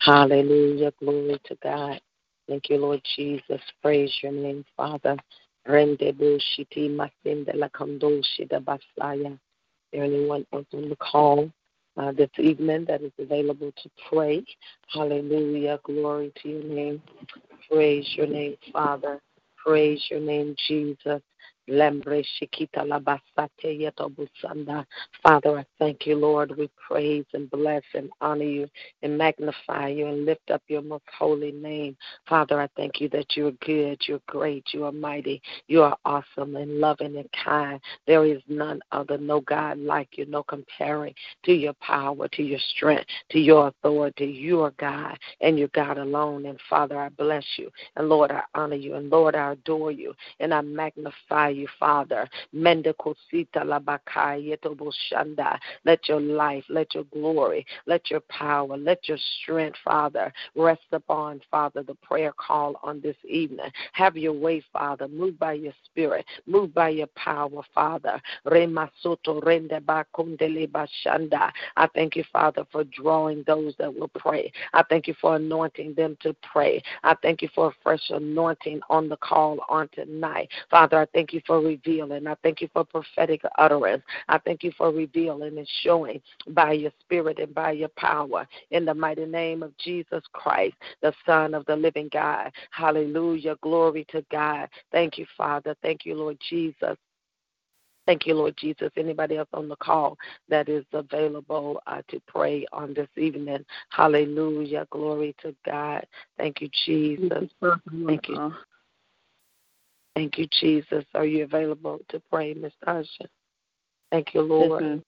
Hallelujah. Glory to God. Thank you, Lord Jesus. Praise your name, Father. Rende bushiti masinde la kandoshi da basaya. There anyone else on the call uh, this evening that is available to pray? Hallelujah. Glory to your name. Praise your name, Father. Praise your name, Jesus. Father, I thank you, Lord. We praise and bless and honor you and magnify you and lift up your most holy name. Father, I thank you that you are good, you're great, you are mighty, you are awesome and loving and kind. There is none other, no God like you, no comparing to your power, to your strength, to your authority. You are God and you're God alone. And Father, I bless you. And Lord, I honor you. And Lord, I adore you. And I magnify you, Father. Let your life, let your glory, let your power, let your strength, Father, rest upon, Father, the prayer call on this evening. Have your way, Father. Move by your spirit. Move by your power, Father. I thank you, Father, for drawing those that will pray. I thank you for anointing them to pray. I thank you for a fresh anointing on the call on tonight. Father, I thank you for revealing. I thank you for prophetic utterance. I thank you for revealing and showing by your spirit and by your power. In the mighty name of Jesus Christ, the Son of the living God. Hallelujah. Glory to God. Thank you, Father. Thank you, Lord Jesus. Thank you, Lord Jesus. Anybody else on the call that is available uh, to pray on this evening? Hallelujah. Glory to God. Thank you, Jesus. Thank you. Thank you, Jesus. Are you available to pray, Ms. Tasha? Thank you, Lord. Yes,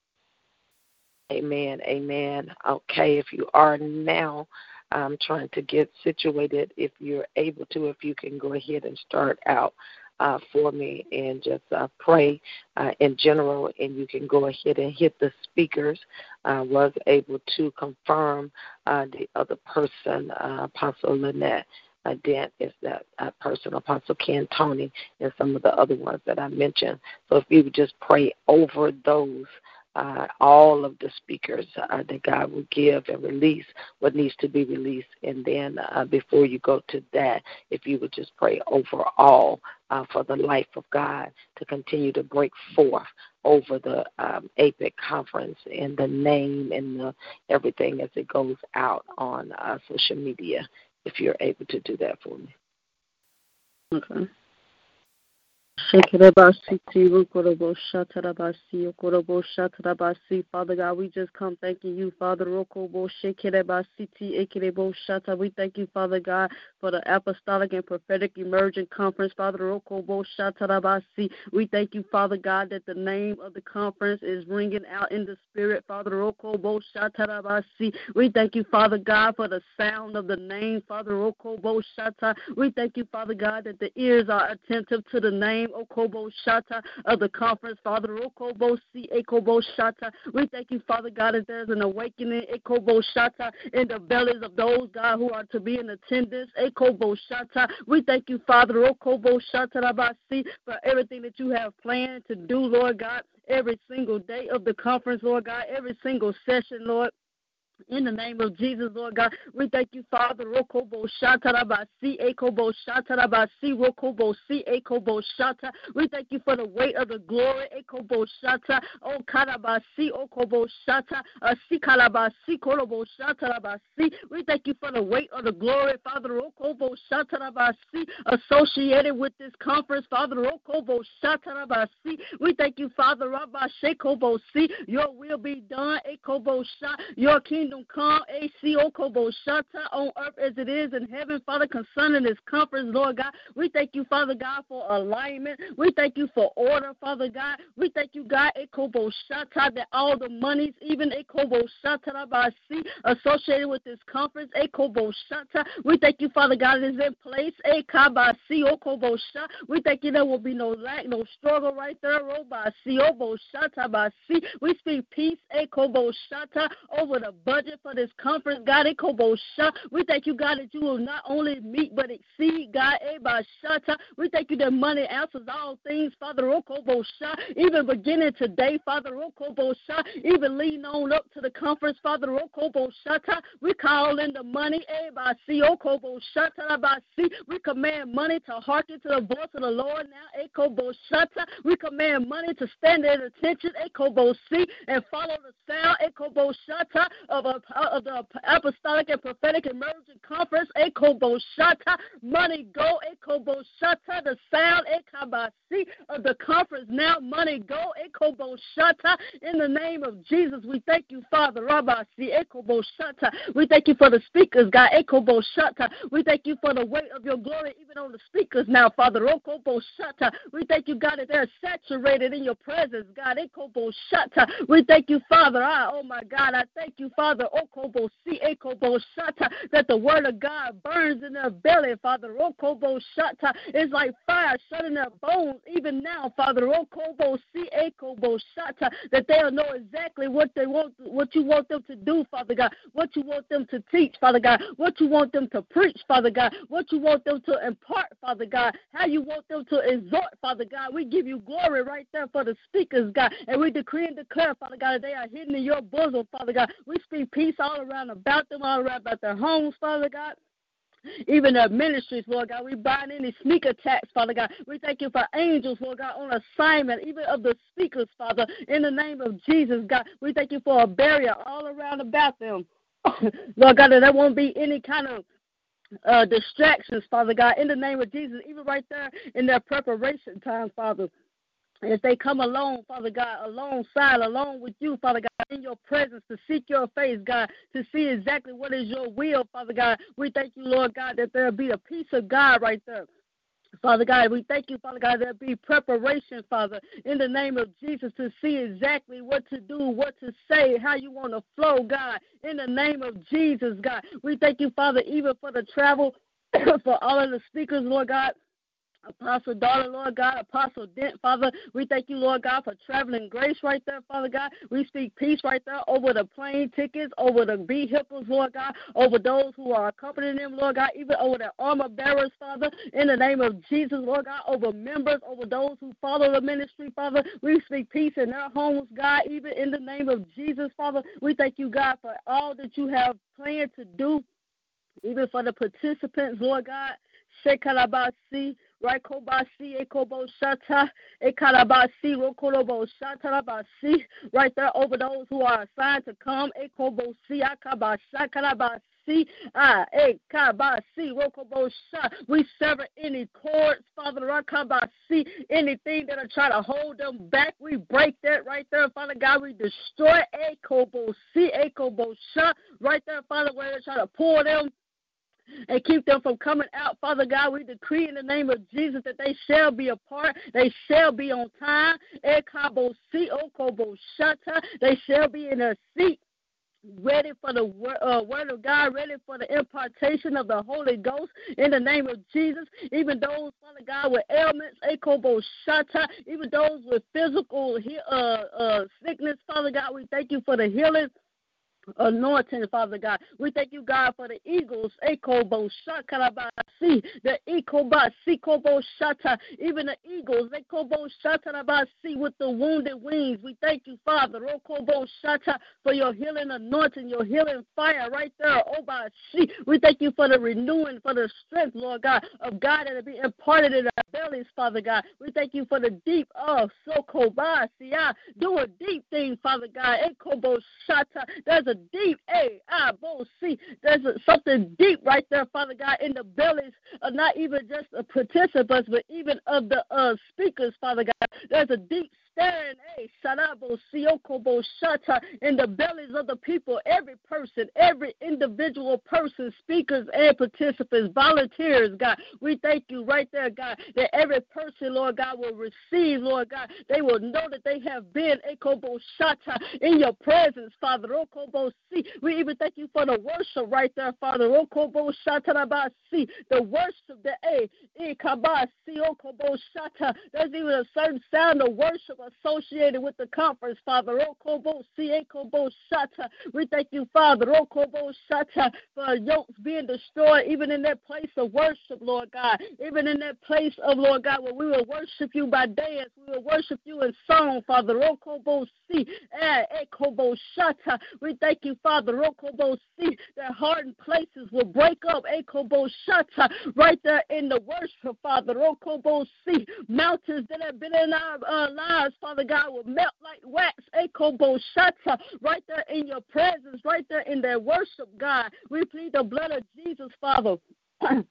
Amen. Amen. Okay, if you are now um, trying to get situated, if you're able to, if you can go ahead and start out uh, for me and just uh, pray uh, in general, and you can go ahead and hit the speakers. I was able to confirm uh, the other person, uh, Apostle Lynette uh, Dent is that uh, person, Apostle Ken Tony, and some of the other ones that I mentioned. So if you would just pray over those, uh, all of the speakers uh, that God will give and release what needs to be released. And then uh, before you go to that, if you would just pray over all uh, for the life of God to continue to break forth over the um, APEC conference and the name and the, everything as it goes out on uh, social media if you're able to do that for me. Okay. Father God, we just come thanking you, Father. We thank you, Father God, for the apostolic and prophetic emerging conference, Father. We thank you, Father God, that the name of the conference is ringing out in the spirit, Father. We thank you, Father God, for the sound of the name, Father. We thank you, Father God, that the ears are attentive to the name Okobo Shata of the conference, Father Okobo Si Ekobo Shata. We thank you, Father God, that there's an awakening Ekobo Shata in the bellies of those, God, who are to be in attendance. Ekobo Shata. We thank you, Father Okobo Shata Rabasi, for everything that you have planned to do, Lord God, every single day of the conference, Lord God, every single session, Lord. In the name of Jesus, Lord God, we thank you, Father. Rokobo shatarabasi, ekobo shatarabasi, rokobo si, ekobo shata. We thank you for the weight of the glory, ekobo shata, o karabasi, okobo shata, asikalabasi, korobo shatarabasi. We thank you for the weight of the glory, Father. Rokobo shatarabasi, associated with this conference, Father. Rokobo shatarabasi. We thank you, Father. Rabba shekobo si, your will be done, ekobo shat, your kingdom kingdom come, ACO Kobo Shata, on earth as it is in heaven, Father, concerning this conference, Lord God. We thank you, Father God, for alignment. We thank you for order, Father God. We thank you, God, Ekobo Shata, that all the monies, even Ekobo Shata, associated with this conference, Ekobo Shata. We thank you, Father God, is in place. Ekabasi Okobo Shata. We thank you there will be no lack, no struggle right there. Oh, Robasi Obo Shata Basi. We speak peace, Ekobo Shata, over the budget for this conference, God. We thank you, God, that you will not only meet but exceed, God. Eh, Shata. We thank you that money answers all things, Father oh, Shata. Even beginning today, Father oh, Shata. Even leading on up to the conference, Father oh, Shata. We call in the money, eh, Basi. We command money to hearken to the voice of the Lord now, eh, Shata. We command money to stand at attention, and follow the sound, of, of the apostolic and prophetic emerging conference, Ekobo Shata. Money go, Ekobo Shata, the sound, Ekabasi, of the conference now. Money go, Ekobo Shata. In the name of Jesus, we thank you, Father, Rabbi C, Ekobo Shata. We thank you for the speakers, God, Ekobo Shata. We thank you for the weight of your glory, even on the speakers now, Father, Rokobo Shata. We thank you, God, that they're saturated in your presence, God, Ekobo Shata. We thank you, Father, ah, oh my God, I thank you, Father, Shata, that the word of God burns in their belly, Father. It's like fire shutting their bones, even now, Father, that they'll know exactly what they want, what you want them to do, Father God, what you want them to teach, Father God, what you want them to preach, Father God, what you want them to impart, Father God, how you want them to exhort, Father God. We give you glory right there for the speakers, God, and we decree and declare, Father God, that they are hidden in your bosom, Father God. We speak peace all around about them, all around about their homes, Father God even their ministries, Lord God. We bind any sneak attacks, Father God. We thank you for angels, Lord God, on assignment, even of the speakers, Father, in the name of Jesus, God. We thank you for a barrier all around about them. Lord God, that there won't be any kind of uh, distractions, Father God, in the name of Jesus, even right there in their preparation time, Father. As they come along, Father God, alongside, along with you, Father God, in your presence to seek your face, God, to see exactly what is your will, Father God. We thank you, Lord God, that there'll be a peace of God right there. Father God, we thank you, Father God, that there be preparation, Father, in the name of Jesus to see exactly what to do, what to say, how you want to flow, God, in the name of Jesus, God. We thank you, Father, even for the travel for all of the speakers, Lord God. Apostle daughter, Lord God, Apostle Dent, Father, we thank you, Lord God, for traveling grace right there, Father God. We speak peace right there over the plane tickets, over the vehicles, Lord God, over those who are accompanying them, Lord God, even over the armor bearers, Father, in the name of Jesus, Lord God, over members, over those who follow the ministry, Father. We speak peace in their homes, God, even in the name of Jesus, Father. We thank you, God, for all that you have planned to do, even for the participants, Lord God. Shekalabasi, Raikobasi, Ekobo eh, Shata, Ekalabasi, eh, Rokolobo Shatarabasi, right there over those who are assigned to come, eh, Ekobo Siakabasa, Kalabasi. Ah, ah rokobosha. We sever any cords, Father Rakabasi, anything that are trying to hold them back. We break that right there, Father God. We destroy ekobosi, ekobosha, right there, Father, where they're trying to pull them and keep them from coming out. Father God, we decree in the name of Jesus that they shall be apart. They shall be on time. They shall be in their seat ready for the uh, word of God, ready for the impartation of the Holy Ghost in the name of Jesus. Even those, Father God, with ailments, even those with physical uh, uh, sickness, Father God, we thank you for the healing anointing, Father God. We thank you, God, for the eagles, Ekobo Shakarabasi, the Ekobasi Kobo Shata, even the eagles, Ekobo Shatarabasi with the wounded wings. We thank you, Father, Rokobo Shata, for your healing anointing, your healing fire right there, Obashi. We thank you for the renewing, for the strength, Lord God, of God that will be imparted in our bellies, Father God. We thank you for the deep, oh, Sokobasi, do a deep thing, Father God, Ekobo Shata. There's a deep, A, I, Bo, C. There's something deep right there, Father God, in the bellies of not even just the participants, but even of the uh, speakers, Father God. There's a deep hey, Sharabo, Siokobo, Shata, in the bellies of the people, every person, every individual person, speakers and participants, volunteers, God. We thank you right there, God, that every person, Lord God, will receive, Lord God. They will know that they have been, Ekobo, Shata, in your presence, Father. Okobo, see. We even thank you for the worship right there, Father. Okobo, Shata, see. The worship, the A, Ikabasi, Okobo, Shata. There's even a certain sound of worship associated with the conference, Father. We thank you, Father, for yokes being destroyed, even in that place of worship, Lord God. Even in that place of, Lord God, where we will worship you by dance, we will worship you in song, Father. Shata. We thank you, Father, that hardened places will break up, right there in the worship, Father. Mountains that have been in our uh, lives, Father God, will melt like wax. Eh, Ekobo shata, right there in your presence, right there in their worship, God. We plead the blood of Jesus, Father.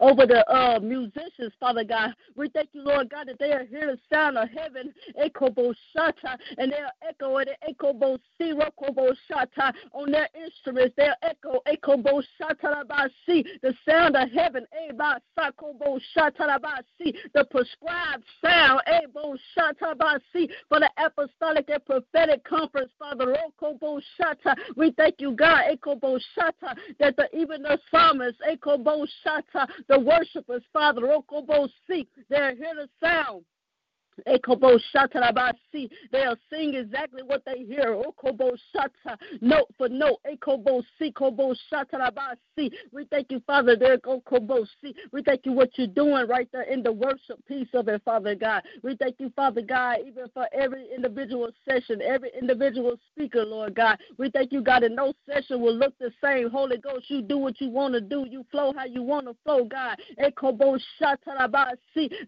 over the uh, musicians, Father God. We thank you, Lord God, that they are hearing the sound of heaven, Ekobo Shata, and they'll echo it, Ekobo Sirokobo Shata, on their instruments. They'll echo Ekobo Shata the sound of heaven, Eba Sakobo Shata Rabasi, the prescribed sound, Ebo Shata Rabasi, for the apostolic and prophetic conference, Father Rokobo Shata. We thank you, God, Ekobo Shata, that the, even the psalmist, Ekobo Shata, the worshipers, Father, Rokobo seek. They're here to sound. They'll sing exactly what they hear. Note for note. We thank you, Father. There. We thank you what you're doing right there in the worship piece of it, Father God. We thank you, Father God, even for every individual session, every individual speaker, Lord God. We thank you, God, and no session will look the same. Holy Ghost, you do what you want to do. You flow how you want to flow, God.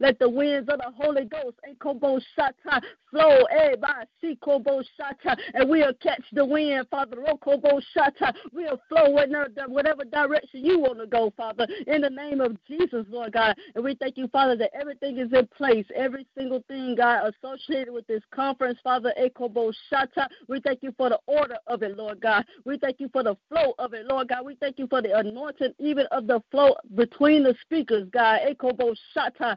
Let the winds of the Holy Ghost kobo shata flow, eh, by see kobo shata, and we'll catch the wind, Father. Rokobo shata, we'll flow in whatever direction you want to go, Father. In the name of Jesus, Lord God, and we thank you, Father, that everything is in place, every single thing, God, associated with this conference, Father. Ekobo shata, we thank you for the order of it, Lord God. We thank you for the flow of it, Lord God. We thank you for the anointing, even of the flow between the speakers, God. Ekobo shata,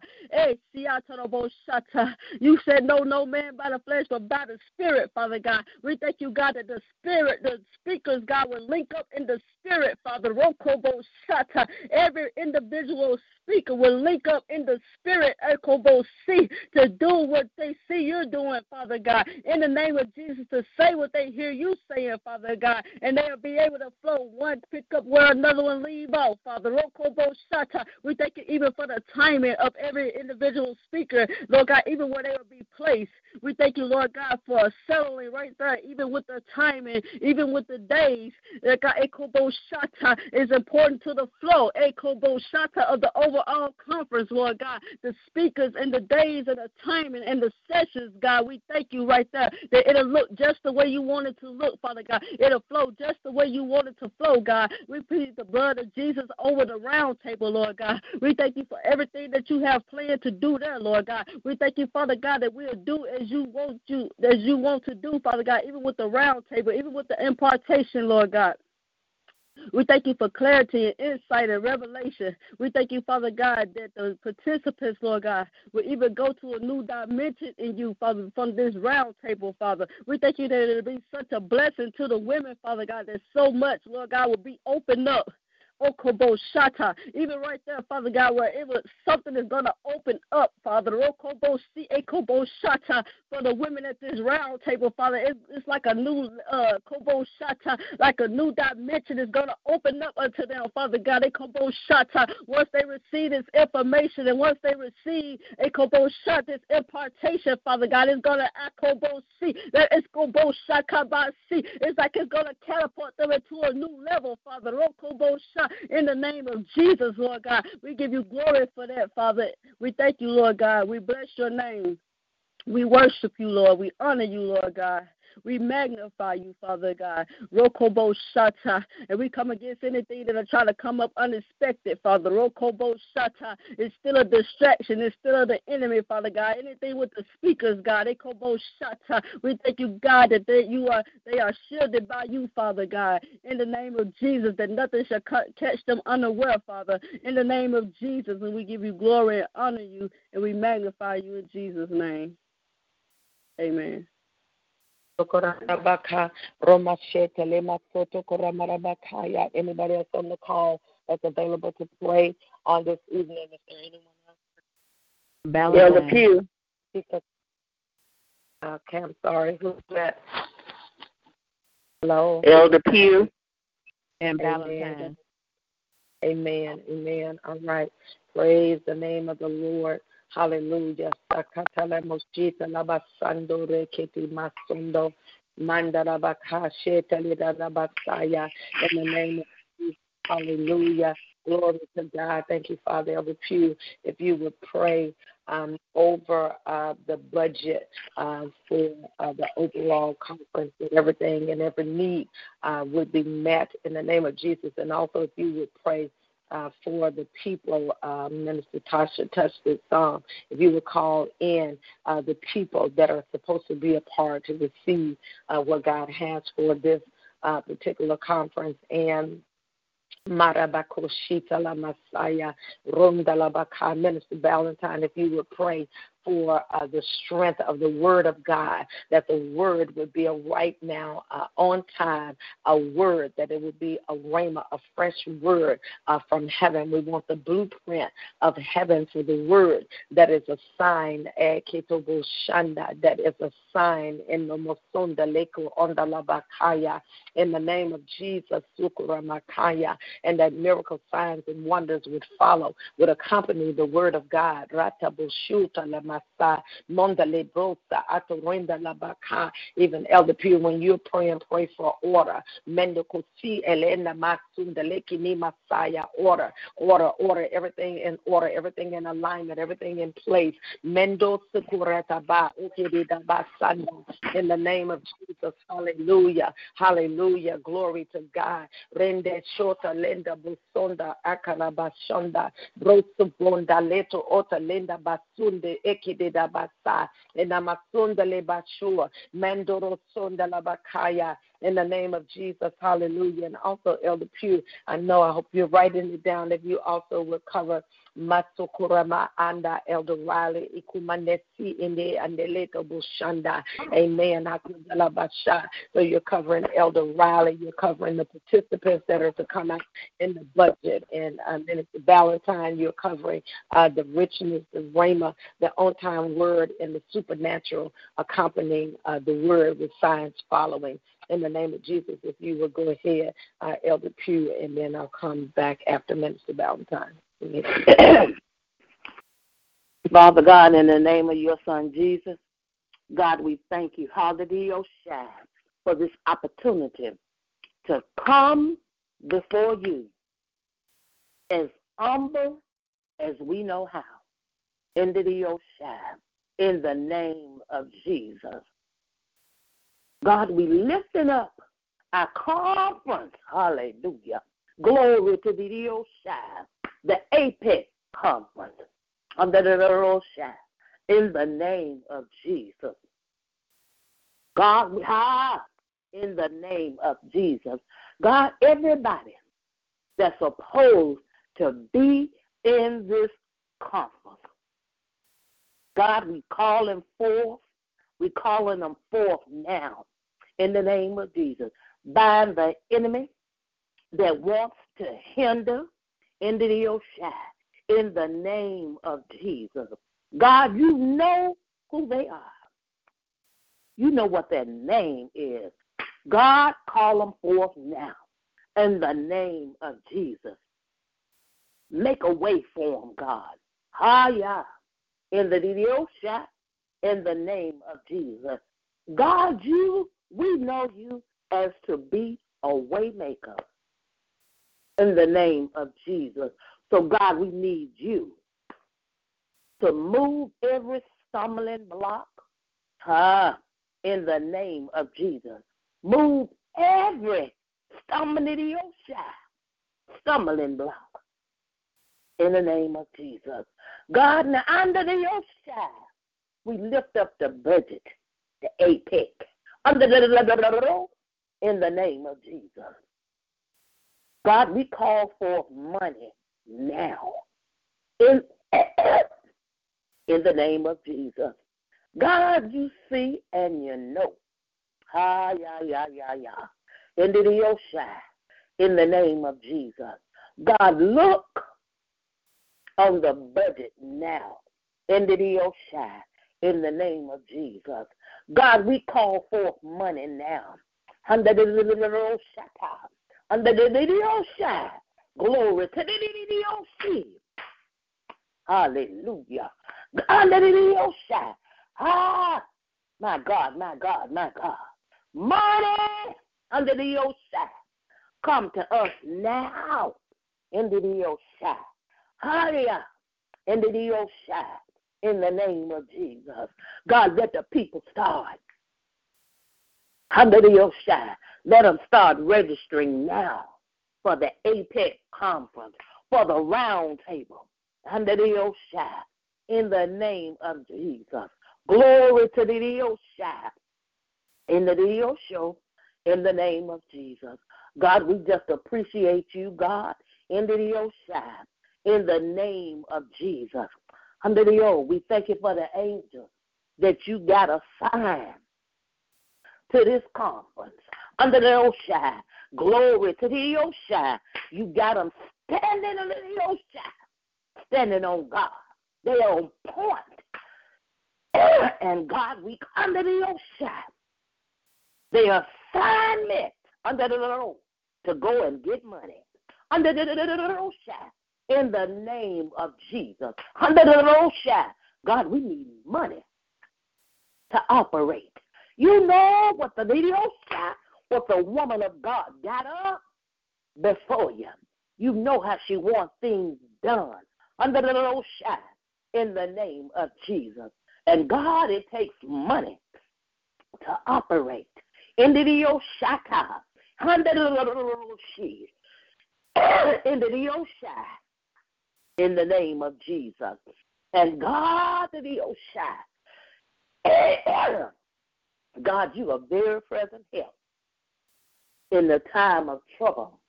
You said, No, no man by the flesh, but by the Spirit, Father God. We thank you, God, that the Spirit, the speakers, God, will link up in the Spirit, Father. Rokobo Shata. Every individual speaker will link up in the spirit, Ekobo see, to do what they see you're doing, Father God. In the name of Jesus, to say what they hear you saying, Father God, and they'll be able to flow one, pick up where another one leave off, Father. Rokobo Shata. We thank you even for the timing of every individual speaker, Lord God, even where they will be placed. We thank you, Lord God, for settling right there, even with the timing, even with the days. God, Ekobo Shata is important to the flow. Ekobo Shata of the overall conference, Lord God. The speakers and the days and the timing and the sessions, God, we thank you right there that it'll look just the way you want it to look, Father God. It'll flow just the way you want it to flow, God. We plead the blood of Jesus over the round table, Lord God. We thank you for everything that you have planned to do there, Lord God. We thank you, Father God, that we'll do as you want you as you want to do, Father God, even with the round table, even with the impartation, Lord God. We thank you for clarity and insight and revelation. We thank you, Father God, that the participants, Lord God, will even go to a new dimension in you, Father, from this round table, Father. We thank you that it'll be such a blessing to the women, Father God, that so much, Lord God, will be opened up Okobo Shata. Even right there, Father God, where it was something is gonna open up, Father. Okobo Si Ekobo Shata for the women at this round table, Father. It's, like a new uh Kobo Shata, like a new dimension is gonna open up unto them, Father God. Ekobo Shata. Once they receive this information and once they receive Ekobo Shata, this impartation, Father God, it's gonna Akobo Si that it's Kobo Shakaba Si. It's like it's gonna catapult them into a new level, Father. Okobo Shata in the name of Jesus, Lord God. We give you glory for that, Father. We thank you, Lord God. We bless your name. We worship you, Lord. We honor you, Lord God. We magnify you, Father God. Rokobo Shata. And we come against anything that are trying to come up unexpected, Father. Rokobo Shata. It's still a distraction. It's still the enemy, Father God. Anything with the speakers, God. Ekobo Shata. We thank you, God, that they, you are they are shielded by you, Father God. In the name of Jesus, that nothing shall catch them unaware, Father. In the name of Jesus, and we give you glory and honor you, and we magnify you in Jesus' name. Amen. Anybody else on the call that's available to pray on this evening? Is there anyone else? Elder Pew. Okay, I'm sorry. Who's that? Hello. Elder Pew. And Valentine. Amen. Amen. All right. Praise the name of the Lord. Hallelujah. In the name of Jesus. Hallelujah. Glory to God. Thank you, Father. Elder Pew, if you would pray um, over uh, the budget uh, for uh, the overall conference, that everything and every need uh, would be met in the name of Jesus. And also, if you would pray uh, for the people, uh, Minister Tasha touched this song. If you would call in uh, the people that are supposed to be a part to receive uh, what God has for this uh, particular conference and Marabakoshita la Messiah, Ronda la Baka, Minister Valentine, if you would pray for uh, the strength of the Word of God, that the Word would be a right now, uh, on time, a word, that it would be a rhema, a fresh word uh, from heaven. We want the blueprint of heaven for the Word that is a sign, eh, that is a sign in the Mosunda Leko Onda Labakaya, in the name of Jesus, Sukura Makaya, and that miracle signs and wonders would follow, would accompany the Word of God. Rata Even Elder Peter, when you're praying, pray for order. Mendoko si elena masundaleki ni masaya order, order, order, everything in order, everything in alignment, everything in place. Mendo sekureta ba in the name of Jesus. Hallelujah. Hallelujah. Glory to God. Rende shota lenda busonda akala bashonda. Brosu bonda leto ota lenda basunde ekideda basa. Enamasunda le bashua. Mandoro sonda la bakaya in the name of Jesus. Hallelujah. And also, Elder Pugh, I know, I hope you're writing it down, if you also will cover Matsukurama anda Elder Riley ikumanesi inde andeleto bushanda. Amen. So you're covering Elder Riley, you're covering the participants that are to come out in the budget, and uh, Minister Valentine, you're covering uh, the richness, the rhema, the on-time word, and the supernatural accompanying uh, the word with signs following in the name of Jesus, if you will go ahead, uh, Elder Pugh, and then I'll come back after Minister Valentine. Father God, in the name of your Son Jesus, God, we thank you, hallelujah, for this opportunity to come before you as humble as we know how. Into the ocean, in the name of Jesus. God, we lifting up our conference. Hallelujah. Glory to the ocean the APEC conference under the Rosha in the name of Jesus. God, we have in the name of Jesus. God, everybody that's supposed to be in this conference. God, we call them forth. We calling them forth now in the name of Jesus. Bind the enemy that wants to hinder, into the ocean in the name of Jesus. God, you know who they are. You know what their name is. God, call them forth now in the name of Jesus. Make a way for them, God. Haya in the ocean in the name of Jesus. God, you, we know you as to be a waymaker in the name of Jesus. So, God, we need you to move every stumbling block, huh? in the name of Jesus. Move every stumbling stumbling block in the name of Jesus. God, now under the Yoshai, we lift up the budget, the the in the name of Jesus. God, we call for money now in, in the name of Jesus. God, you see and you know. Ya, ya, ya, ya. In the Yoshai, in the name of Jesus. God, look on the budget now. In the Yoshai, in the name of Jesus. God, we call forth money now. Under the. Under the. Glory to the. Hallelujah. Under the. Ah, my God, my God, my God. Money under the Yoshai. Come to us now. Into the Yoshai. Hallelujah. Into the Yoshai. In the name of Jesus. God, let the people start. Yoshai. Let them start registering now for the APEC conference, for the round table. Yoshai. In the name of Jesus. Glory to the Yoshai. In the Dio show, in the name of Jesus. God, we just appreciate you, God, in the Yoshai, in the name of Jesus. Under the old, we thank you for the angels that you got assigned to this conference. Under the Oshai, glory to the Oshai. You got them standing under the Oshai, standing on God. They are on point. And God, we come under the Oshai. They assignment under the Lord to go and get money. Under the Oshai in the name of Jesus. Under the Rosha, God, we need money to operate. You know what the lady Osha, what the woman of God got up before you. You know how she wants things done. Under the Rosha, in the name of Jesus. And God, it takes money to operate. In the Oshaka, under the in the Osha, in the name of Jesus. And God, the Oshai, eh, eh, God, you are very present help in the time of trouble.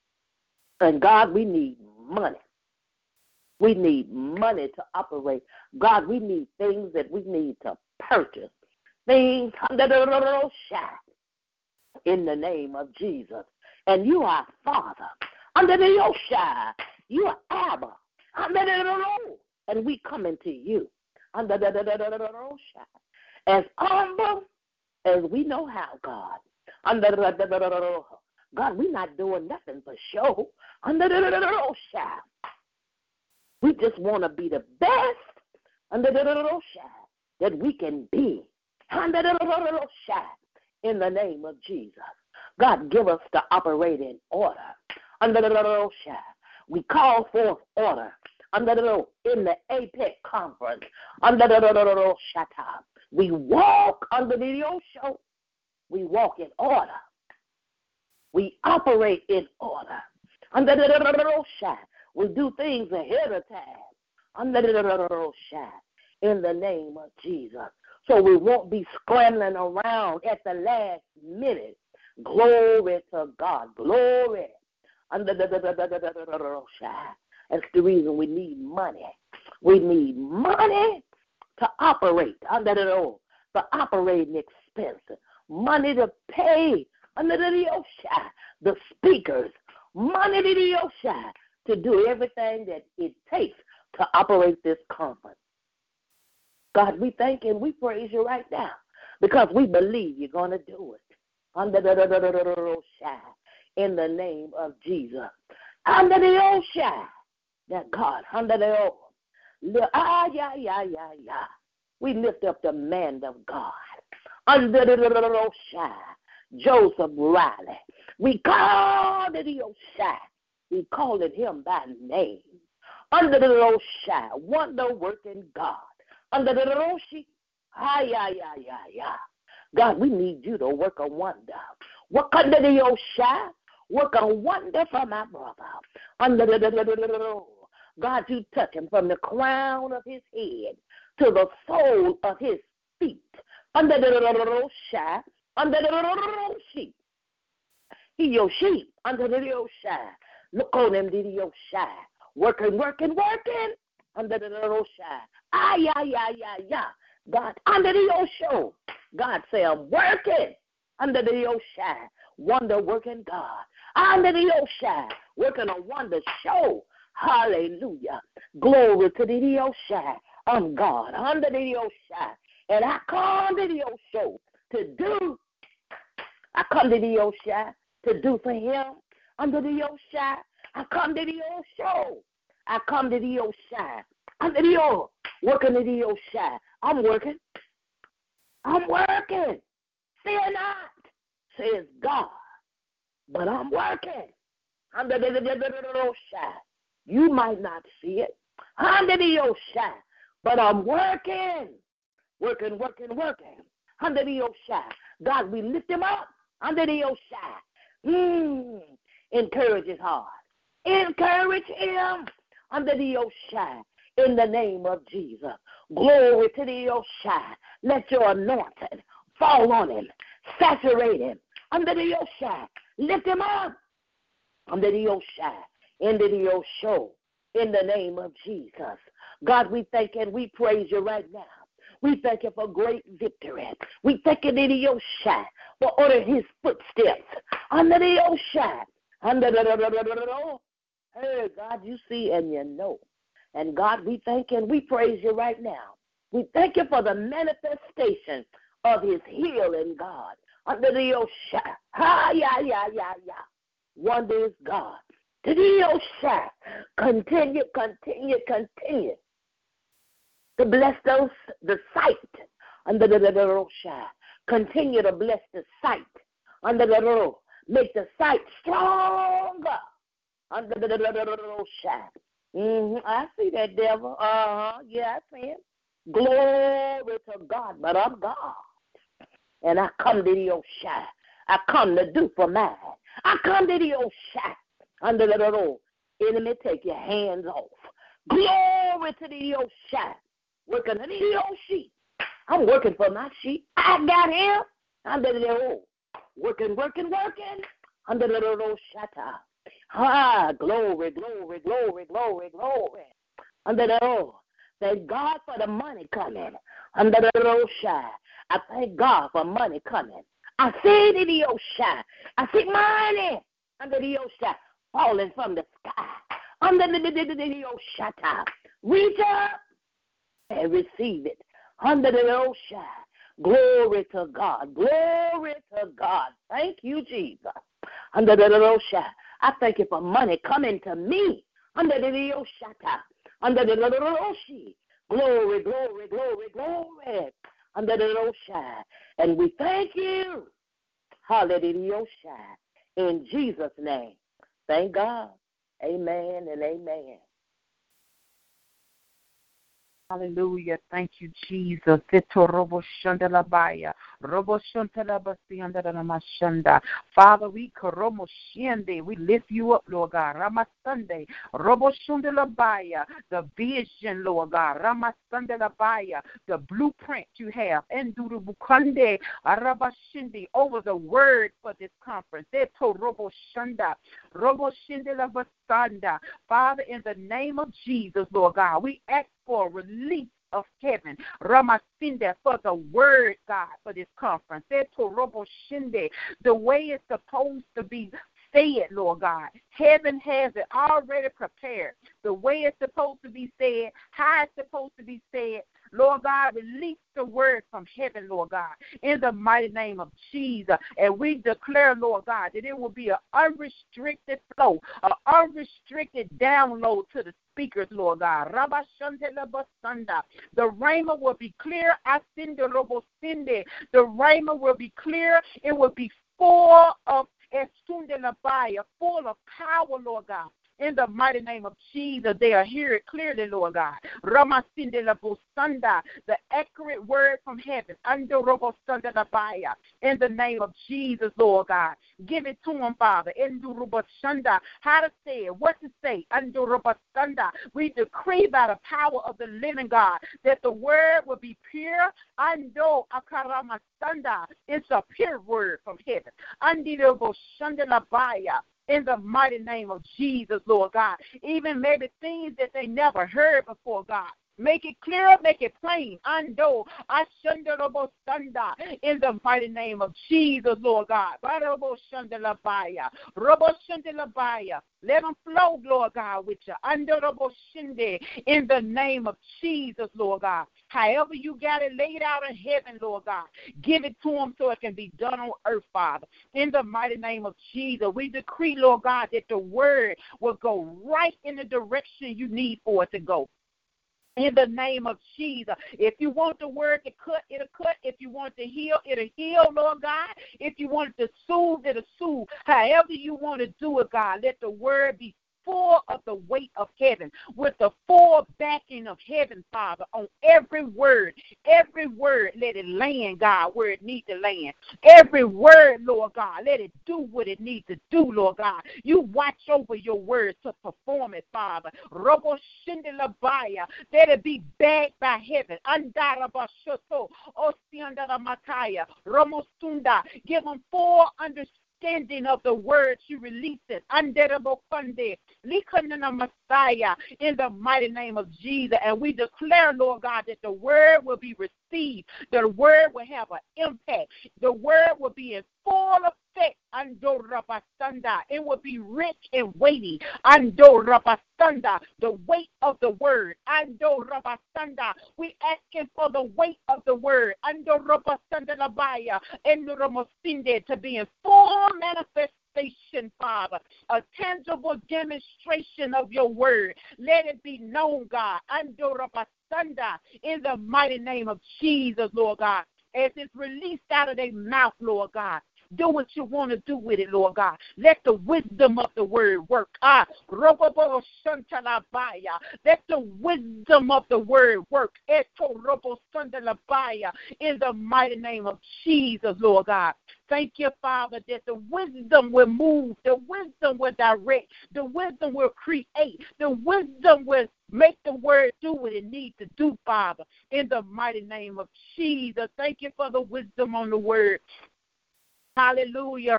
And God, we need money. We need money to operate. God, we need things that we need to purchase. Things under the Oshai in the name of Jesus. And you are Father. Under the Oshai, you are Abba. And we coming to you. As humble as we know how, God. God, we're not doing nothing for show. We just want to be the best under the that we can be. In the name of Jesus. God, give us the operating order. Under the shadow. We call forth order under the in the APEC conference under the shata. We walk under the show. We walk in order. We operate in order. Under the shot. We do things ahead of time. Under the shot. In the name of Jesus. So we won't be scrambling around at the last minute. Glory to God. Glory. Under the shot. That's the reason we need money. We need money to operate under the old, for operating expenses, money to pay under the OSHA, the speakers, money to the OSHA to do everything that it takes to operate this conference. God, we thank and we praise you right now because we believe you're going to do it. Under the OSHA, in the name of Jesus. Under the OSHA, that God, under the old. Ah, yeah, yeah, yeah, yeah. We lift up the man of God. Under the Oshai, Joseph Riley. We call the Oshai. We call it him by name. Under the Oshai, wonder working God. Under the Roshi, ah, yeah, yeah, yeah, yeah. God, we need you to work a wonder. Work under the Osha. Work a wonder for my brother. Under the God, you touch him from the crown of his head to the sole of his feet. Under the Osha. Under the sheep. He your sheep. Under the Osha. Look on him, the Osha. Working, working, working. Under the Osha. Ah, yeah, yeah, yeah, yeah. God, under the Osho. God say, I'm working under the Osha. Wonder working God. Under the Osha. Working a wonder show. Hallelujah. Glory to the Osha. I'm God. Under the Osha. And I come to the Osho to do. I come to the Osha to do for him. Under the Osha. I come to the Osho. I come to the Osha. Under the O. Working to the Osha. I'm working. I'm working. Fear not, says God. But I'm working. Under the ocean. You might not see it. Under the ocean. But I'm working. Working, working, working. Under the ocean. God, we lift him up. Under the ocean. Mm. Encourage his heart. Encourage him under the ocean in the name of Jesus. Glory to the Oshai. Let your anointing fall on him, saturate him under the Oshai. Lift him up under the Oshai, into the Osho, in the name of Jesus. God, we thank and we praise you right now. We thank you for great victory. We thank you, the Oshai, for ordering his footsteps under the Oshai. Under the Hey, God, you see and you know. And God, we thank and we praise you right now. We thank you for the manifestation of his healing, God. Under the Osha. Ha, yeah, yeah, yeah, yeah. Wonder is God. To the Osha. Continue, continue, continue to bless those, the sight under the Osha. Continue to bless the sight under the road. Make the sight stronger under the Osha. Mm-hmm. I see that devil. Uh huh. Yeah, I see it. Glory to God, but I'm God. And I come to the Oshai. I come to do for mine. I come to the Oshai. Under the Lord. Enemy, take your hands off. Glory to the Oshai. Working to the old sheep. I'm working for my sheep. I got him under the old. Working, working, working under the old shatta. Ah, glory, glory, glory, glory, glory. Under the old. Thank God for the money coming. Under the ocean. I thank God for money coming. I see it in the ocean. I see money under the ocean falling from the sky. Under the, the, the, the ocean. Reach up and receive it. Under the ocean. Glory to God. Glory to God. Thank you, Jesus. Under the ocean. I thank you for money coming to me. Under the ocean under the Roshi. Glory, glory, glory, glory. Under the Roshi. And we thank you. Hallelujah. In Jesus' name. Thank God. Amen and amen. Hallelujah. Thank you, Jesus. Father, we we lift you up, Lord God. Rama Sunday. The vision, Lord God. Rama Sunday The blueprint you have. Endurubukande Arabashindi over the word for this conference. Father, in the name of Jesus, Lord God, we ask for release of heaven. Ramasinda for the word, God, for this conference. The way it's supposed to be said, Lord God. Heaven has it already prepared. The way it's supposed to be said, how it's supposed to be said. Lord God, release the word from heaven, Lord God, in the mighty name of Jesus. And we declare, Lord God, that it will be an unrestricted flow, an unrestricted download to the speakers, Lord God. The rhema will be clear. The rhema will be clear. It will be full of full of power, Lord God In the mighty name of Jesus, they are hear it clearly, Lord God. The accurate word from heaven. In the name of Jesus, Lord God. Give it to them, Father. How to say it, what to say. We decree by the power of the living God that the word will be pure. It's a pure word from heaven in the mighty name of Jesus, Lord God. Even maybe things that they never heard before, God. Make it clear, make it plain. Ando, Ashandarabosanda, in the mighty name of Jesus, Lord God. Baraboshandalabaya, Roboshandalabaya. Let them flow, Lord God, with you. Andaraboshinde, in the name of Jesus, Lord God. However you got it laid out in heaven, Lord God, give it to them so it can be done on earth, Father. In the mighty name of Jesus, we decree, Lord God, that the word will go right in the direction you need for it to go in the name of Jesus. If you want the word to cut, it'll cut. If you want to heal, it'll heal, Lord God. If you want to soothe, it'll soothe. However you want to do it, God, let the word be full of the weight of heaven, with the full backing of heaven, Father, on every word. Every word, let it land, God, where it needs to land. Every word, Lord God, let it do what it needs to do, Lord God. You watch over your words to perform it, Father. Robo Labaya, let it be backed by heaven. Andarabashoto, Osiandaramataya, Romosunda, give them full understanding understanding of the words you release it. Messiah in the mighty name of Jesus. And we declare, Lord God, that the word will be received. The word will have an impact. The word will be in full effect. It will be rich and weighty. The weight of the word. We asking for the weight of the word. To be in full manifestation, Father, a tangible demonstration of your word. Let it be known, God, in the mighty name of Jesus, Lord God, as it's released out of their mouth, Lord God. Do what you want to do with it, Lord God. Let the wisdom of the word work. Ah, let the wisdom of the word work. In the mighty name of Jesus, Lord God. Thank you, Father, that the wisdom will move, the wisdom will direct, the wisdom will create, the wisdom will make the word do what it needs to do, Father, in the mighty name of Jesus. Thank you for the wisdom on the word. Hallelujah.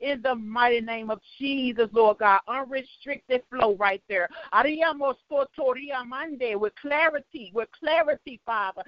In the mighty name of Jesus, Lord God. Unrestricted flow right there. With clarity, with clarity, Father.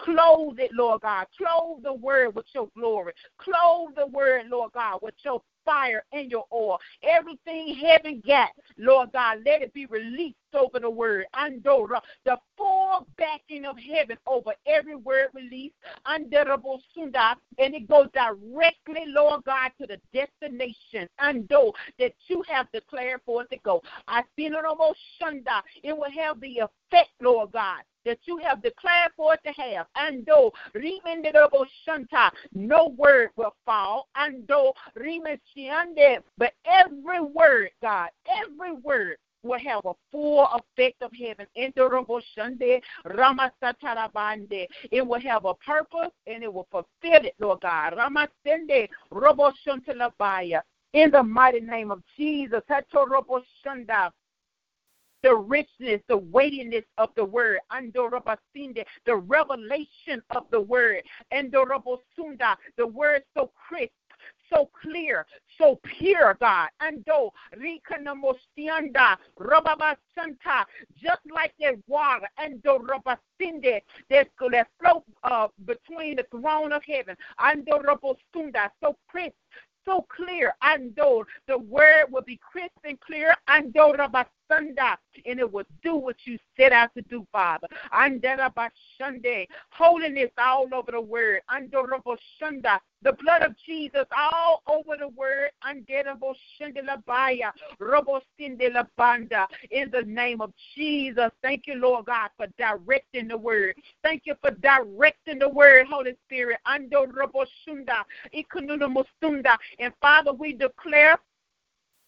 Clothe it, Lord God. Clothe the word with your glory. Clothe the word, Lord God, with your fire and your oil. Everything heaven got, Lord God, let it be released over the word. Andora, the full backing of heaven over every word released. Underable sunda, and it goes directly, Lord God, to the destination. Ando that you have declared for it to go. I feel it almost shunda. It will have the effect, Lord God, that you have declared for it to have. and though Ando, shanta, no word will fall. and though Ando, but every word, God, every word will have a full effect of heaven. It will have a purpose and it will fulfill it, Lord God. In the mighty name of Jesus the richness, the weightiness of the word, the revelation of the word, the word so crisp, so clear, so pure, God. Ando rikanamostianda robaba santa, just like that water, ando robasinde that that flow uh, between the throne of heaven. Ando robostunda, so crisp, so clear. Ando, the word will be crisp and clear. Ando rabasanda Sunda, and it will do what you set out to do, Father. Sunday, holiness all over the word. Shunda, the blood of Jesus all over the word. In the name of Jesus. Thank you, Lord God, for directing the word. Thank you for directing the word, Holy Spirit. And Father, we declare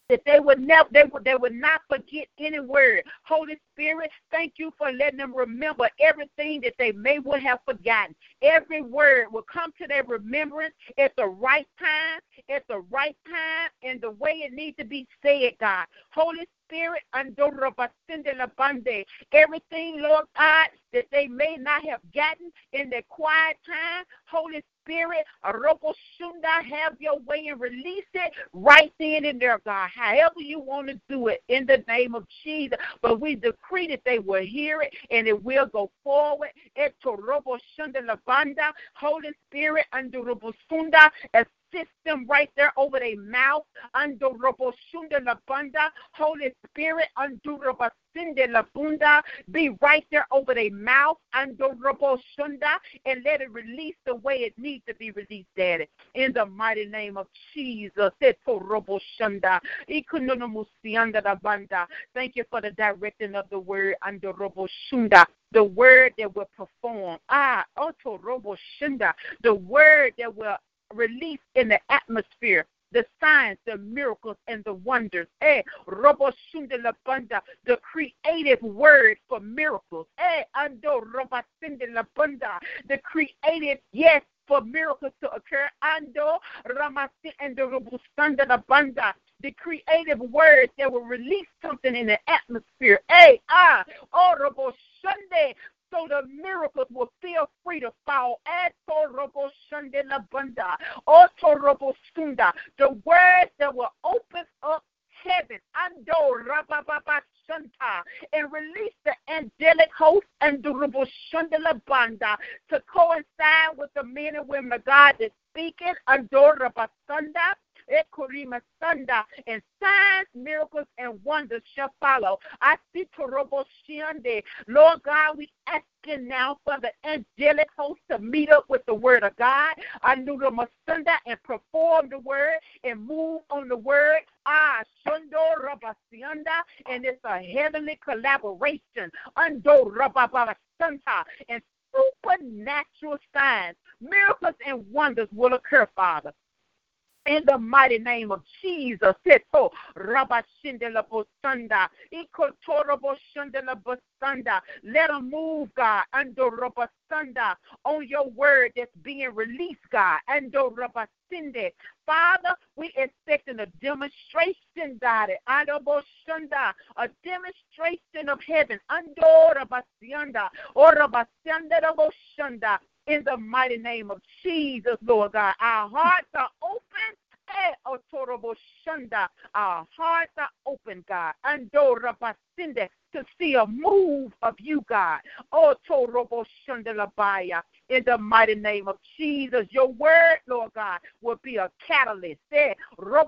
that they would never they would they would not forget any word. Holy Spirit, thank you for letting them remember everything that they may would have forgotten. Every word will come to their remembrance at the right time, at the right time, and the way it needs to be said, God. Holy Spirit, everything, Lord God, that they may not have gotten in their quiet time. Holy Spirit, Shunda, have your way and release it right then and there, God. However you want to do it in the name of Jesus. But we decree that they will hear it and it will go forward. Holy Spirit, Sunda, as system right there over their mouth. Holy Spirit, be right there over their mouth. And let it release the way it needs to be released, Daddy. In the mighty name of Jesus. Thank you for the directing of the word under shunda the word that will perform. Ah, Oto Robo Shunda, the word that will released in the atmosphere the signs, the miracles, and the wonders. Eh, robo bunda, the creative word for miracles. Eh, ando roba bunda, the creative, yes, for miracles to occur. Ando ramasi and the la bunda, the creative words that will release something in the atmosphere. Eh, ah, oh, robo Sunday, so the miracles will feel free to fall. The words that will open up heaven and release the angelic host and banda to coincide with the men and women of God that speaking And signs, miracles, and wonders shall follow. I see Toroboshiande. Lord God, we asking now for the angelic host to meet up with the word of God. I knew the Masunda and perform the word and move on the word. Ah, Shundo Rabasianda, and it's a heavenly collaboration. Undo Rababasanta, and supernatural signs, miracles, and wonders will occur, Father in the mighty name of Jesus. Seto rabashindela bosanda. Ikotorobo shindela bosanda. Let them move, God. Ando rabasanda on your word that's being released, God. Ando rabasinde. Father, we expecting a demonstration, God. Ando shanda. A demonstration of heaven. Ando rabasianda. Or rabasianda boshanda in the mighty name of Jesus, Lord God. Our hearts are open. Our hearts are open, God. To see a move of you, God. In the mighty name of Jesus, your word, Lord God, will be a catalyst. Eh, your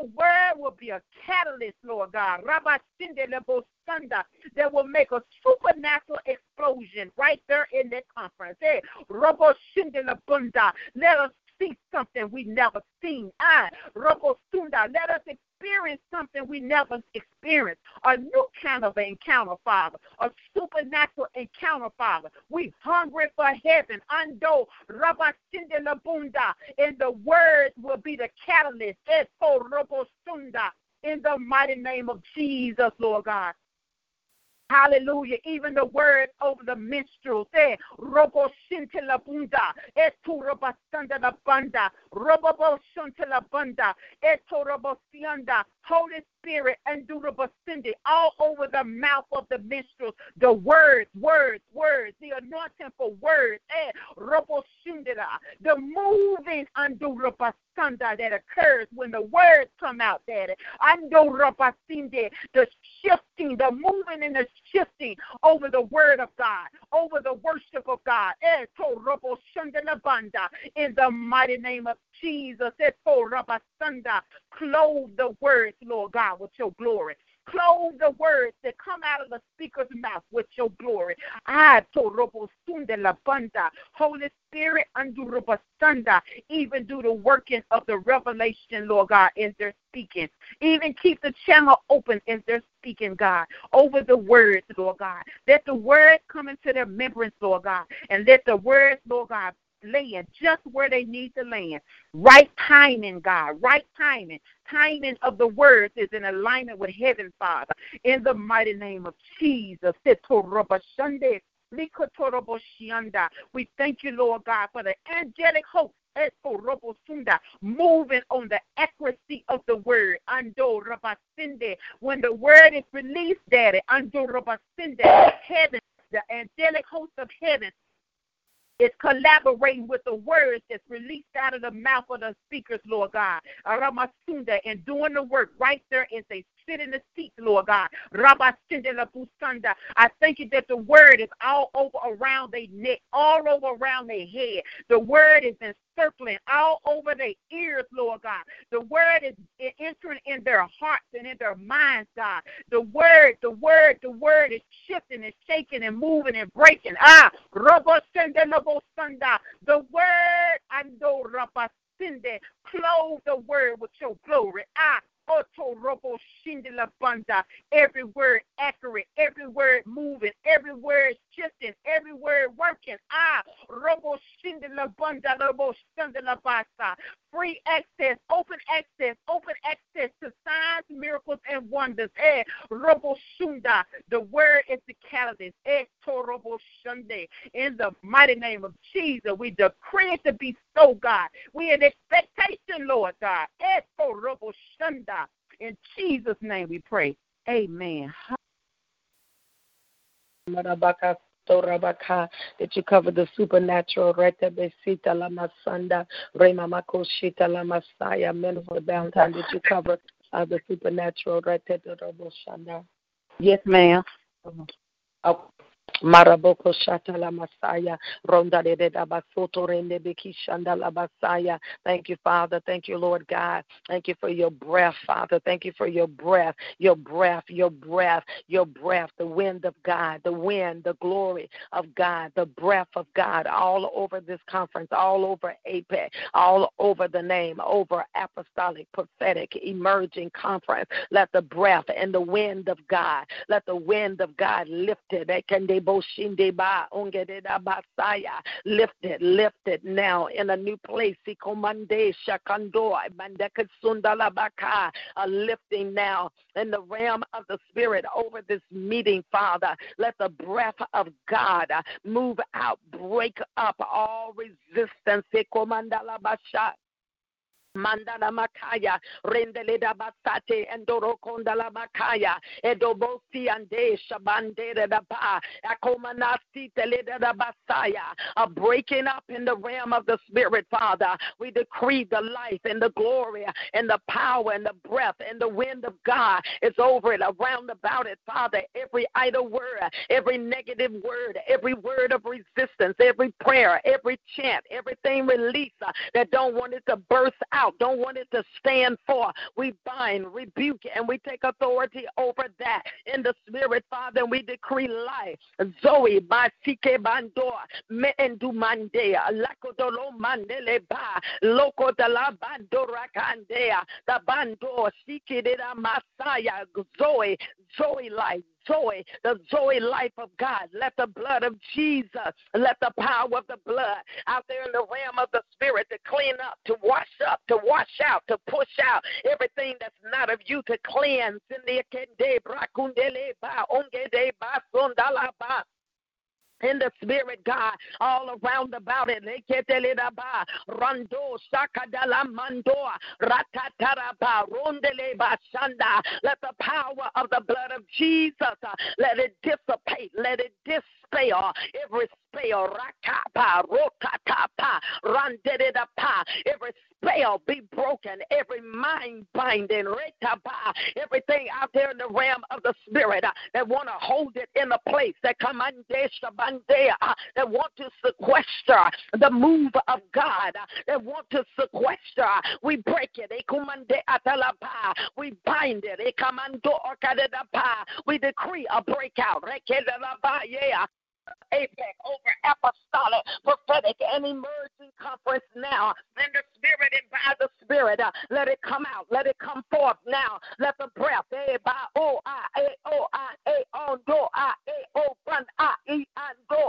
word will be a catalyst, Lord God that will make a supernatural explosion right there in that conference. Eh, hey, Robo Let us see something we never seen. I Robo Sunda. Let us experience something we never experienced. A new kind of encounter, Father. A supernatural encounter, Father. We hungry for heaven. Ando Rabba Bunda. And the word will be the catalyst. Eto Robo Sunda. In the mighty name of Jesus, Lord God. Hallelujah. Even the word over the minstrels. Eh, robo la bunda. Etu roba sanda la banda. Robo la banda. Eto robo sianda. Holy Spirit and the all over the mouth of the minstrels. The words, words, words. The anointing for words. Eh, robo The moving Sunda that occurs when the words come out, Daddy. Ando the shifting the moving and the shifting over the word of God, over the worship of God. Eh, in the mighty name of Jesus, eh, clothe the words, Lord God, with your glory. Clothe the words that come out of the speaker's mouth with your glory. Banda. Holy Spirit, even do the working of the revelation, Lord God, as they're speaking. Even keep the channel open as they're speaking, God, over the words, Lord God. Let the words come into their remembrance, Lord God, and let the words, Lord God, land just where they need to land. Right timing, God. Right timing. Timing of the words is in alignment with heaven, Father. In the mighty name of Jesus. We thank you, Lord God, for the angelic host moving on the accuracy of the word. When the word is released, Daddy, heaven, the angelic host of heaven is collaborating with the words that's released out of the mouth of the speakers, Lord God. Aramasunda, and doing the work right there as they sit in the seat, Lord God. I thank you that the word is all over around their neck, all over around their head. The word is encircling all over their ears, Lord God. The word is entering in their hearts and in their minds, God. The word, the word, the word is shifting and shaking and moving and breaking. Ah, the word, Ando Rabasinde, clothe the word with your glory. Ah. Every word accurate, every word moving, every word every word working. Ah, robo robo Free access, open access, open access to signs, miracles, and wonders. Eh, robo shunda. The word is the catalyst. Eh, robo shunde. In the mighty name of Jesus, we decree it to be so, God. We in expectation, Lord God. Eh, robo shunda. In Jesus' name we pray. Amen. That you cover the supernatural. Reta besita la masanda, rema makoshita la masaya, minister Valentine. Did you cover uh, the supernatural? Reta Yes, ma'am. Oh, Maraboko Shata la Masaya, Ronda de Basoto Rende Basaya. Thank you, Father. Thank you, Lord God. Thank you for your breath, Father. Thank you for your breath, your breath, your breath, your breath, the wind of God, the wind, the glory of God, the breath of God all over this conference, all over APEC, all over the name, over apostolic, prophetic, emerging conference. Let the breath and the wind of God, let the wind of God lift it. Lift it, lift it lift it now in a new place. A lifting now in the realm of the Spirit over this meeting, Father. Let the breath of God move out, break up all resistance. Mandala Makaya, Rendeleda Basate, Endoro Kondala Makaya, Edobosi Ande, Shabandere Ba, Akomanasi Teleda Basaya, a breaking up in the realm of the Spirit, Father. We decree the life and the glory and the power and the breath and the wind of God is over it, around about it, Father. Every idle word, every negative word, every word of resistance, every prayer, every chant, everything release uh, that don't want it to burst out out, don't want it to stand for. We bind, rebuke, and we take authority over that. In the spirit, Father, and we decree life. Zoe, Basike Bandor, Meendu Mandea, Lakodolo Mandele Ba, Loko de la Bandora Candea, the Bandor, Sikidida Masaya, Zoe, Zoe life, joy, the joy life of God. Let the blood of Jesus, let the power of the blood out there in the realm of the spirit to clean up, to wash up, to wash out, to push out everything that's not of you, to cleanse in the spirit, God, all around about it. Rando Sakadala Mandoa Ratataraba Rondeleba Shanda. Let the power of the blood of Jesus uh, let it dissipate, let it dispel every spell. Rakapa Rokatapa Randedapa every spell be broken, every mind binding, everything out there in the realm of the spirit uh, that want to hold it in a place, that commande uh, that want to sequester the move of God, uh, that want to sequester. Uh, we break it. Eh, we bind it. Eh, we decree a breakout. Yeah. APEC over apostolic, prophetic, and emerging conference now. In the spirit and by the spirit, uh, let it come out. Let it come forth now. Let the breath, A by O I A O I A do I A O bun I E on do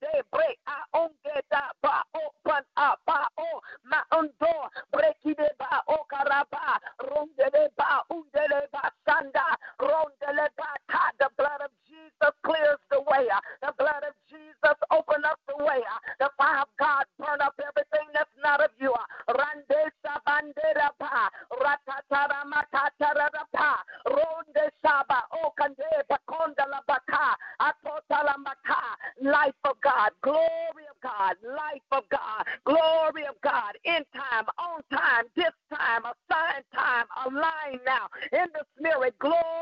de break I on de ba O bun I ba O ma on do break de eh, ba O karaba ronde eh, de ba unde de ba sanda ronde de ba ta the blood of Jesus clears the way. Uh, the blood of Jesus open up the way. The fire of God burn up everything that's not of you. Rande sabandera pa, ratatara makatara pa, ronde saba, o kande bakonda la baka, atotala maka. Life of God, glory of God, life of God, glory of God. In time, on time, this time, a sign time, align now. In the spirit, glory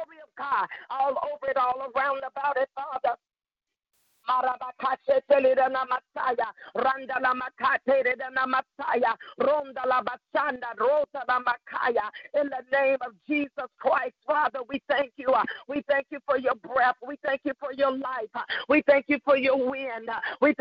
We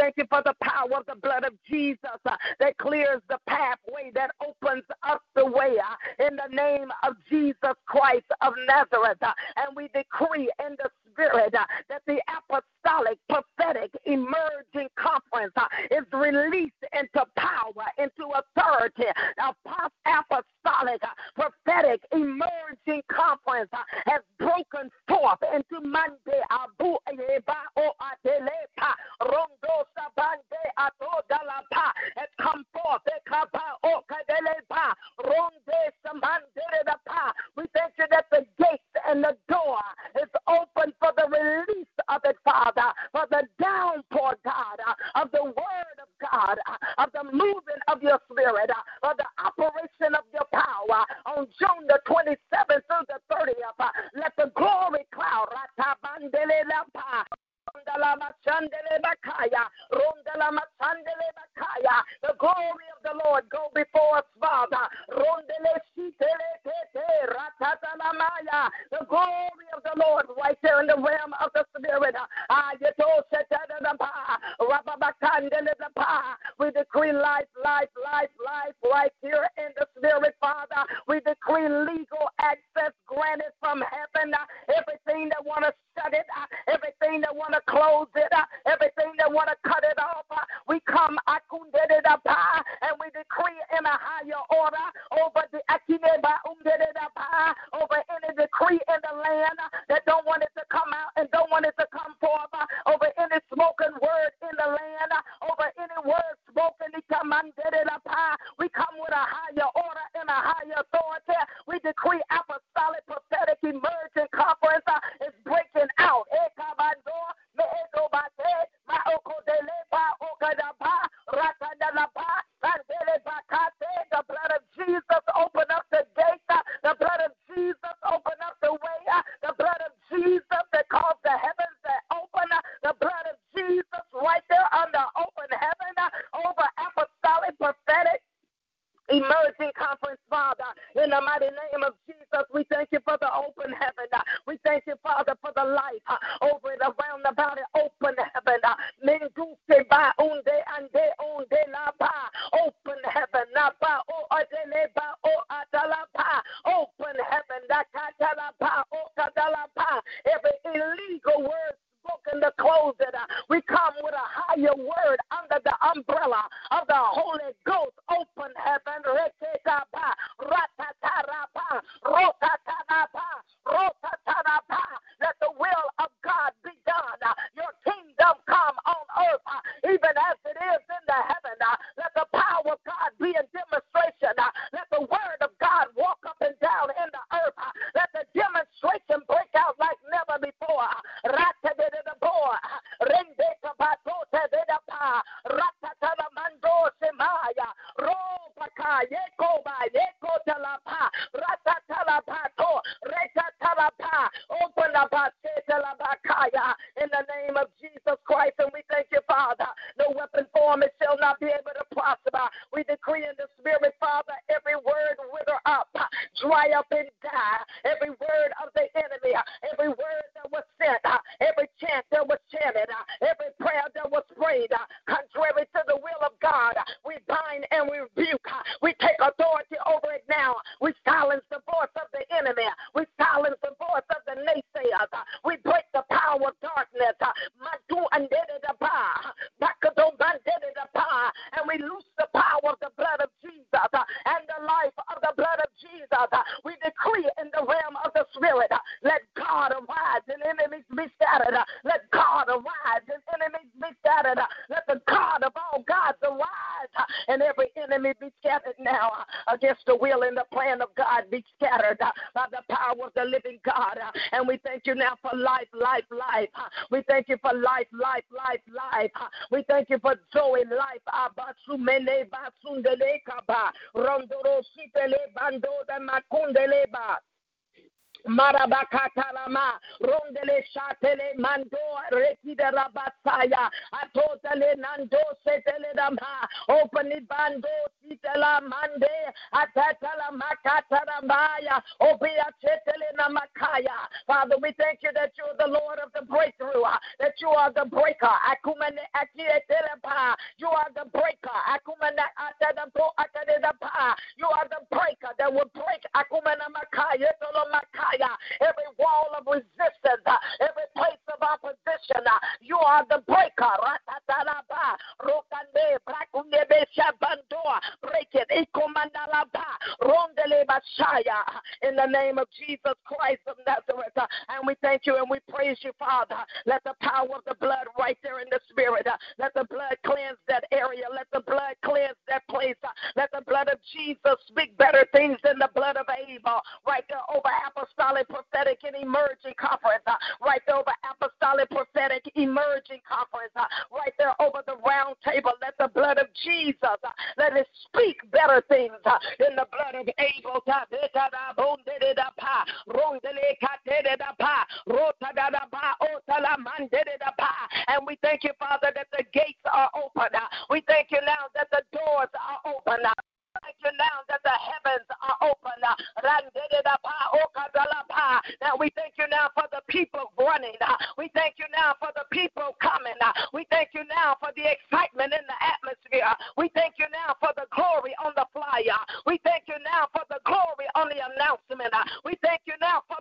word in the land. thank you now for the excitement in the atmosphere. We thank you now for the glory on the flyer. We thank you now for the glory on the announcement. We thank you now for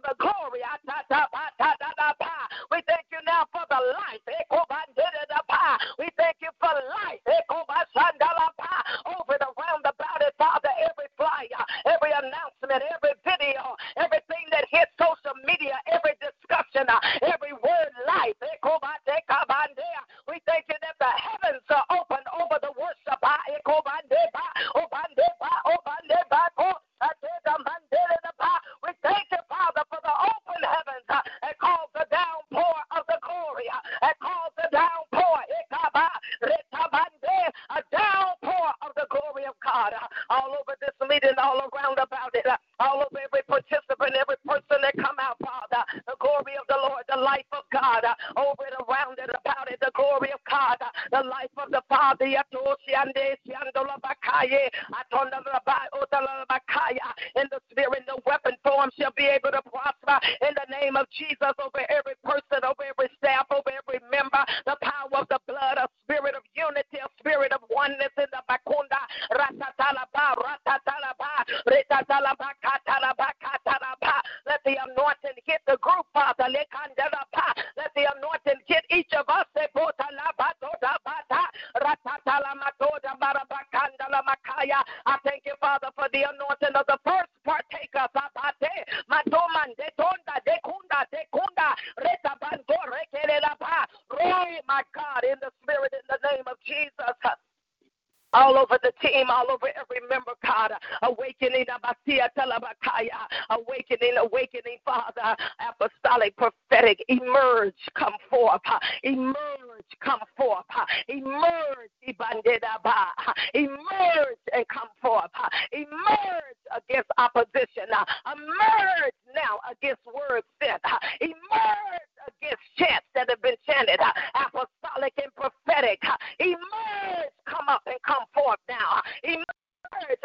prophetic. Emerge, come up and come forth now. Emerge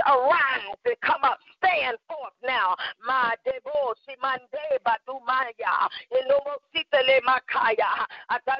arise and come up, stand forth now. My debo shimande badumaya, enomositele makaya, ata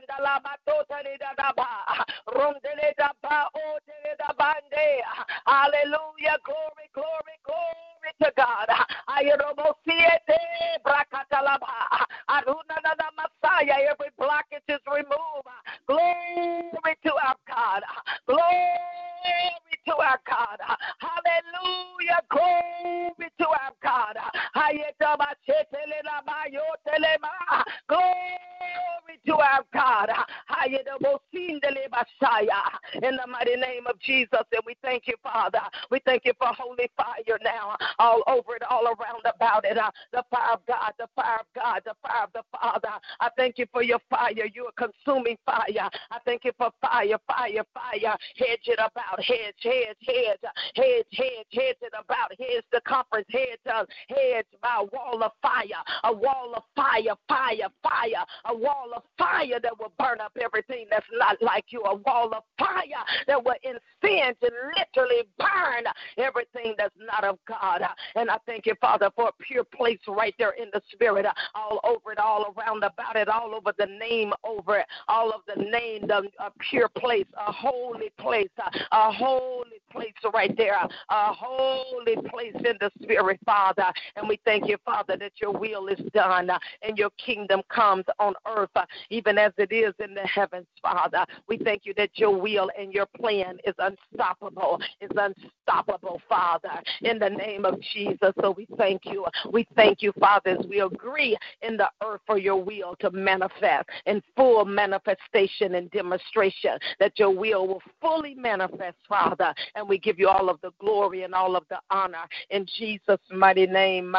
all over the name over it, all of the name, the a pure place, a holy place, a holy place right there, a holy place in the spirit, Father. And we thank you, Father, that your will is done uh, and your kingdom comes on earth, uh, even as it is in the heavens, Father. We thank you that your will and your plan is unstoppable, is unstoppable, Father, in the name of Jesus. So we thank you. We thank you, Father, as we agree in the earth for your will to manifest in full manifestation and demonstration, that your will will fully manifest, Father. And we give you all of the glory and all of the honor in Jesus' mighty name.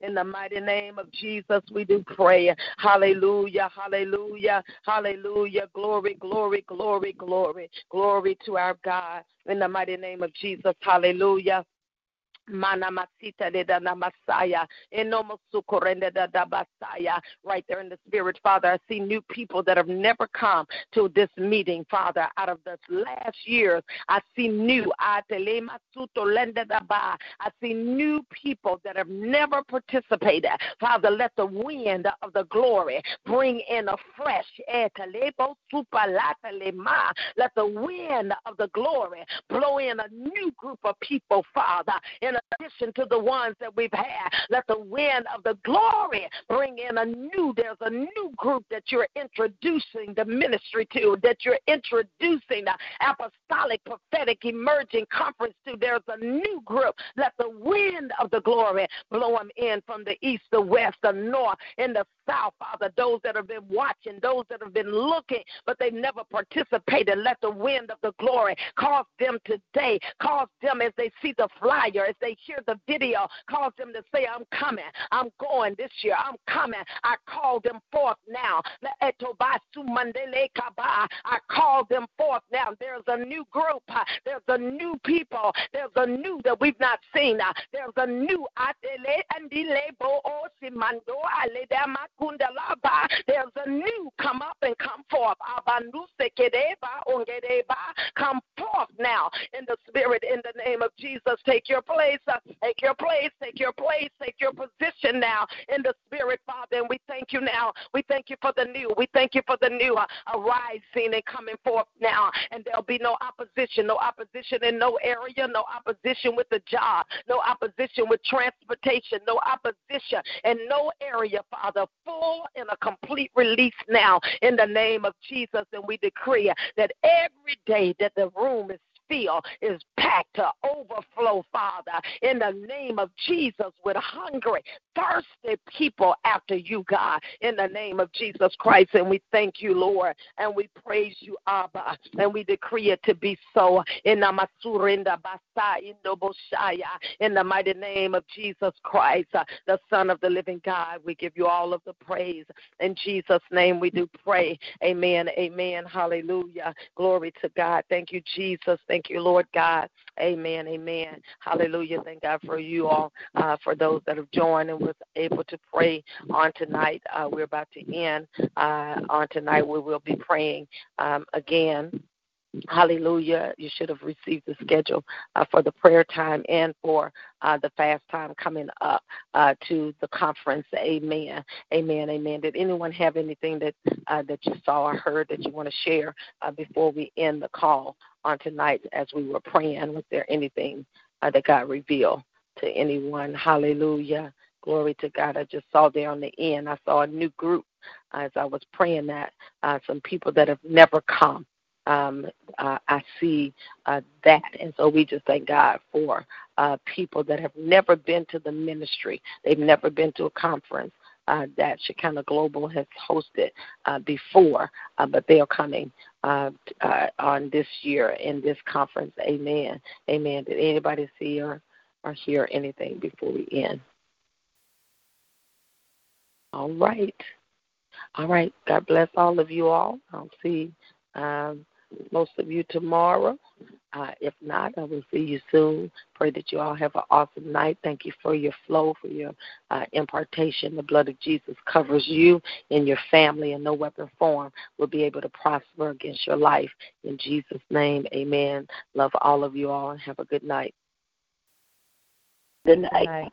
In the mighty name of Jesus, we do pray. Hallelujah, hallelujah, hallelujah. Glory, glory, glory, glory. Glory to our God. In the mighty name of Jesus, hallelujah. Mana masita de da namasaya. Enomosukorende da da basaya. Right there in the spirit, Father. I see new people that have never come to this meeting, Father. Out of the last years, I see new. I see new people that have never participated. Father, let the wind of the glory bring in a fresh. Let the wind of the glory blow in a new group of people, Father. In in addition to the ones that we've had. Let the wind of the glory bring in a new, there's a new group that you're introducing the ministry to, that you're introducing the apostolic, prophetic, emerging conference to. There's a new group. Let the wind of the glory blow them in from the east, the west, the north, and the south, Father. Those that have been watching, those that have been looking, but they've never participated. Let the wind of the glory cause them today, cause them as they see the flyer, as they hear the video, cause them to say, I'm coming, I'm going this year, I'm coming. I call them forth now. I call them forth now. There's a new group, there's a new people, there's a new that we've not seen. There's a new there's a new come up and come forth. Come forth now in the spirit in the name of Jesus. Take your place. Uh, take your place. Take your place. Take your position now in the spirit, Father. And we thank you now. We thank you for the new. We thank you for the new uh, arising and coming forth now. And there'll be no opposition. No opposition in no area. No opposition with the job. No opposition with transportation. No opposition in no area, Father. Full and a complete release now in the name of Jesus. And we decree that every day that the room is is packed to overflow, Father, in the name of Jesus, with hungry, thirsty people after you, God, in the name of Jesus Christ. And we thank you, Lord, and we praise you, Abba, and we decree it to be so. In the mighty name of Jesus Christ, uh, the Son of the living God, we give you all of the praise. In Jesus' name we do pray. Amen. Amen. Hallelujah. Glory to God. Thank you, Jesus. Thank you, Lord God. Amen. Amen. Hallelujah. Thank God for you all, uh, for those that have joined and was able to pray on tonight. Uh, we're about to end uh, on tonight. We will be praying um, again Hallelujah. You should have received the schedule uh, for the prayer time and for uh, the fast time coming up uh, to the conference. Amen. Amen. Amen. Did anyone have anything that uh, that you saw or heard that you want to share uh, before we end the call on tonight as we were praying? Was there anything uh, that God revealed to anyone? Hallelujah. Glory to God. I just saw there on the end, I saw a new group as I was praying that. some people that have never come um, uh, I see uh, that. And so we just thank God for uh, people that have never been to the ministry, they've never been to a conference. Uh, that Shekinah Global has hosted uh, before, uh, but they are coming uh, uh, on this year in this conference. Amen. Amen. Did anybody see or, or hear anything before we end? All right. All right. God bless all of you all. I'll see um, most of you tomorrow. Uh, if not, I will see you soon. Pray that you all have an awesome night. Thank you for your flow, for your uh, impartation. The blood of Jesus covers you and your family, and no weapon formed will be able to prosper against your life. In Jesus' name, amen. Love all of you all, and have a good night. Good night. Good night.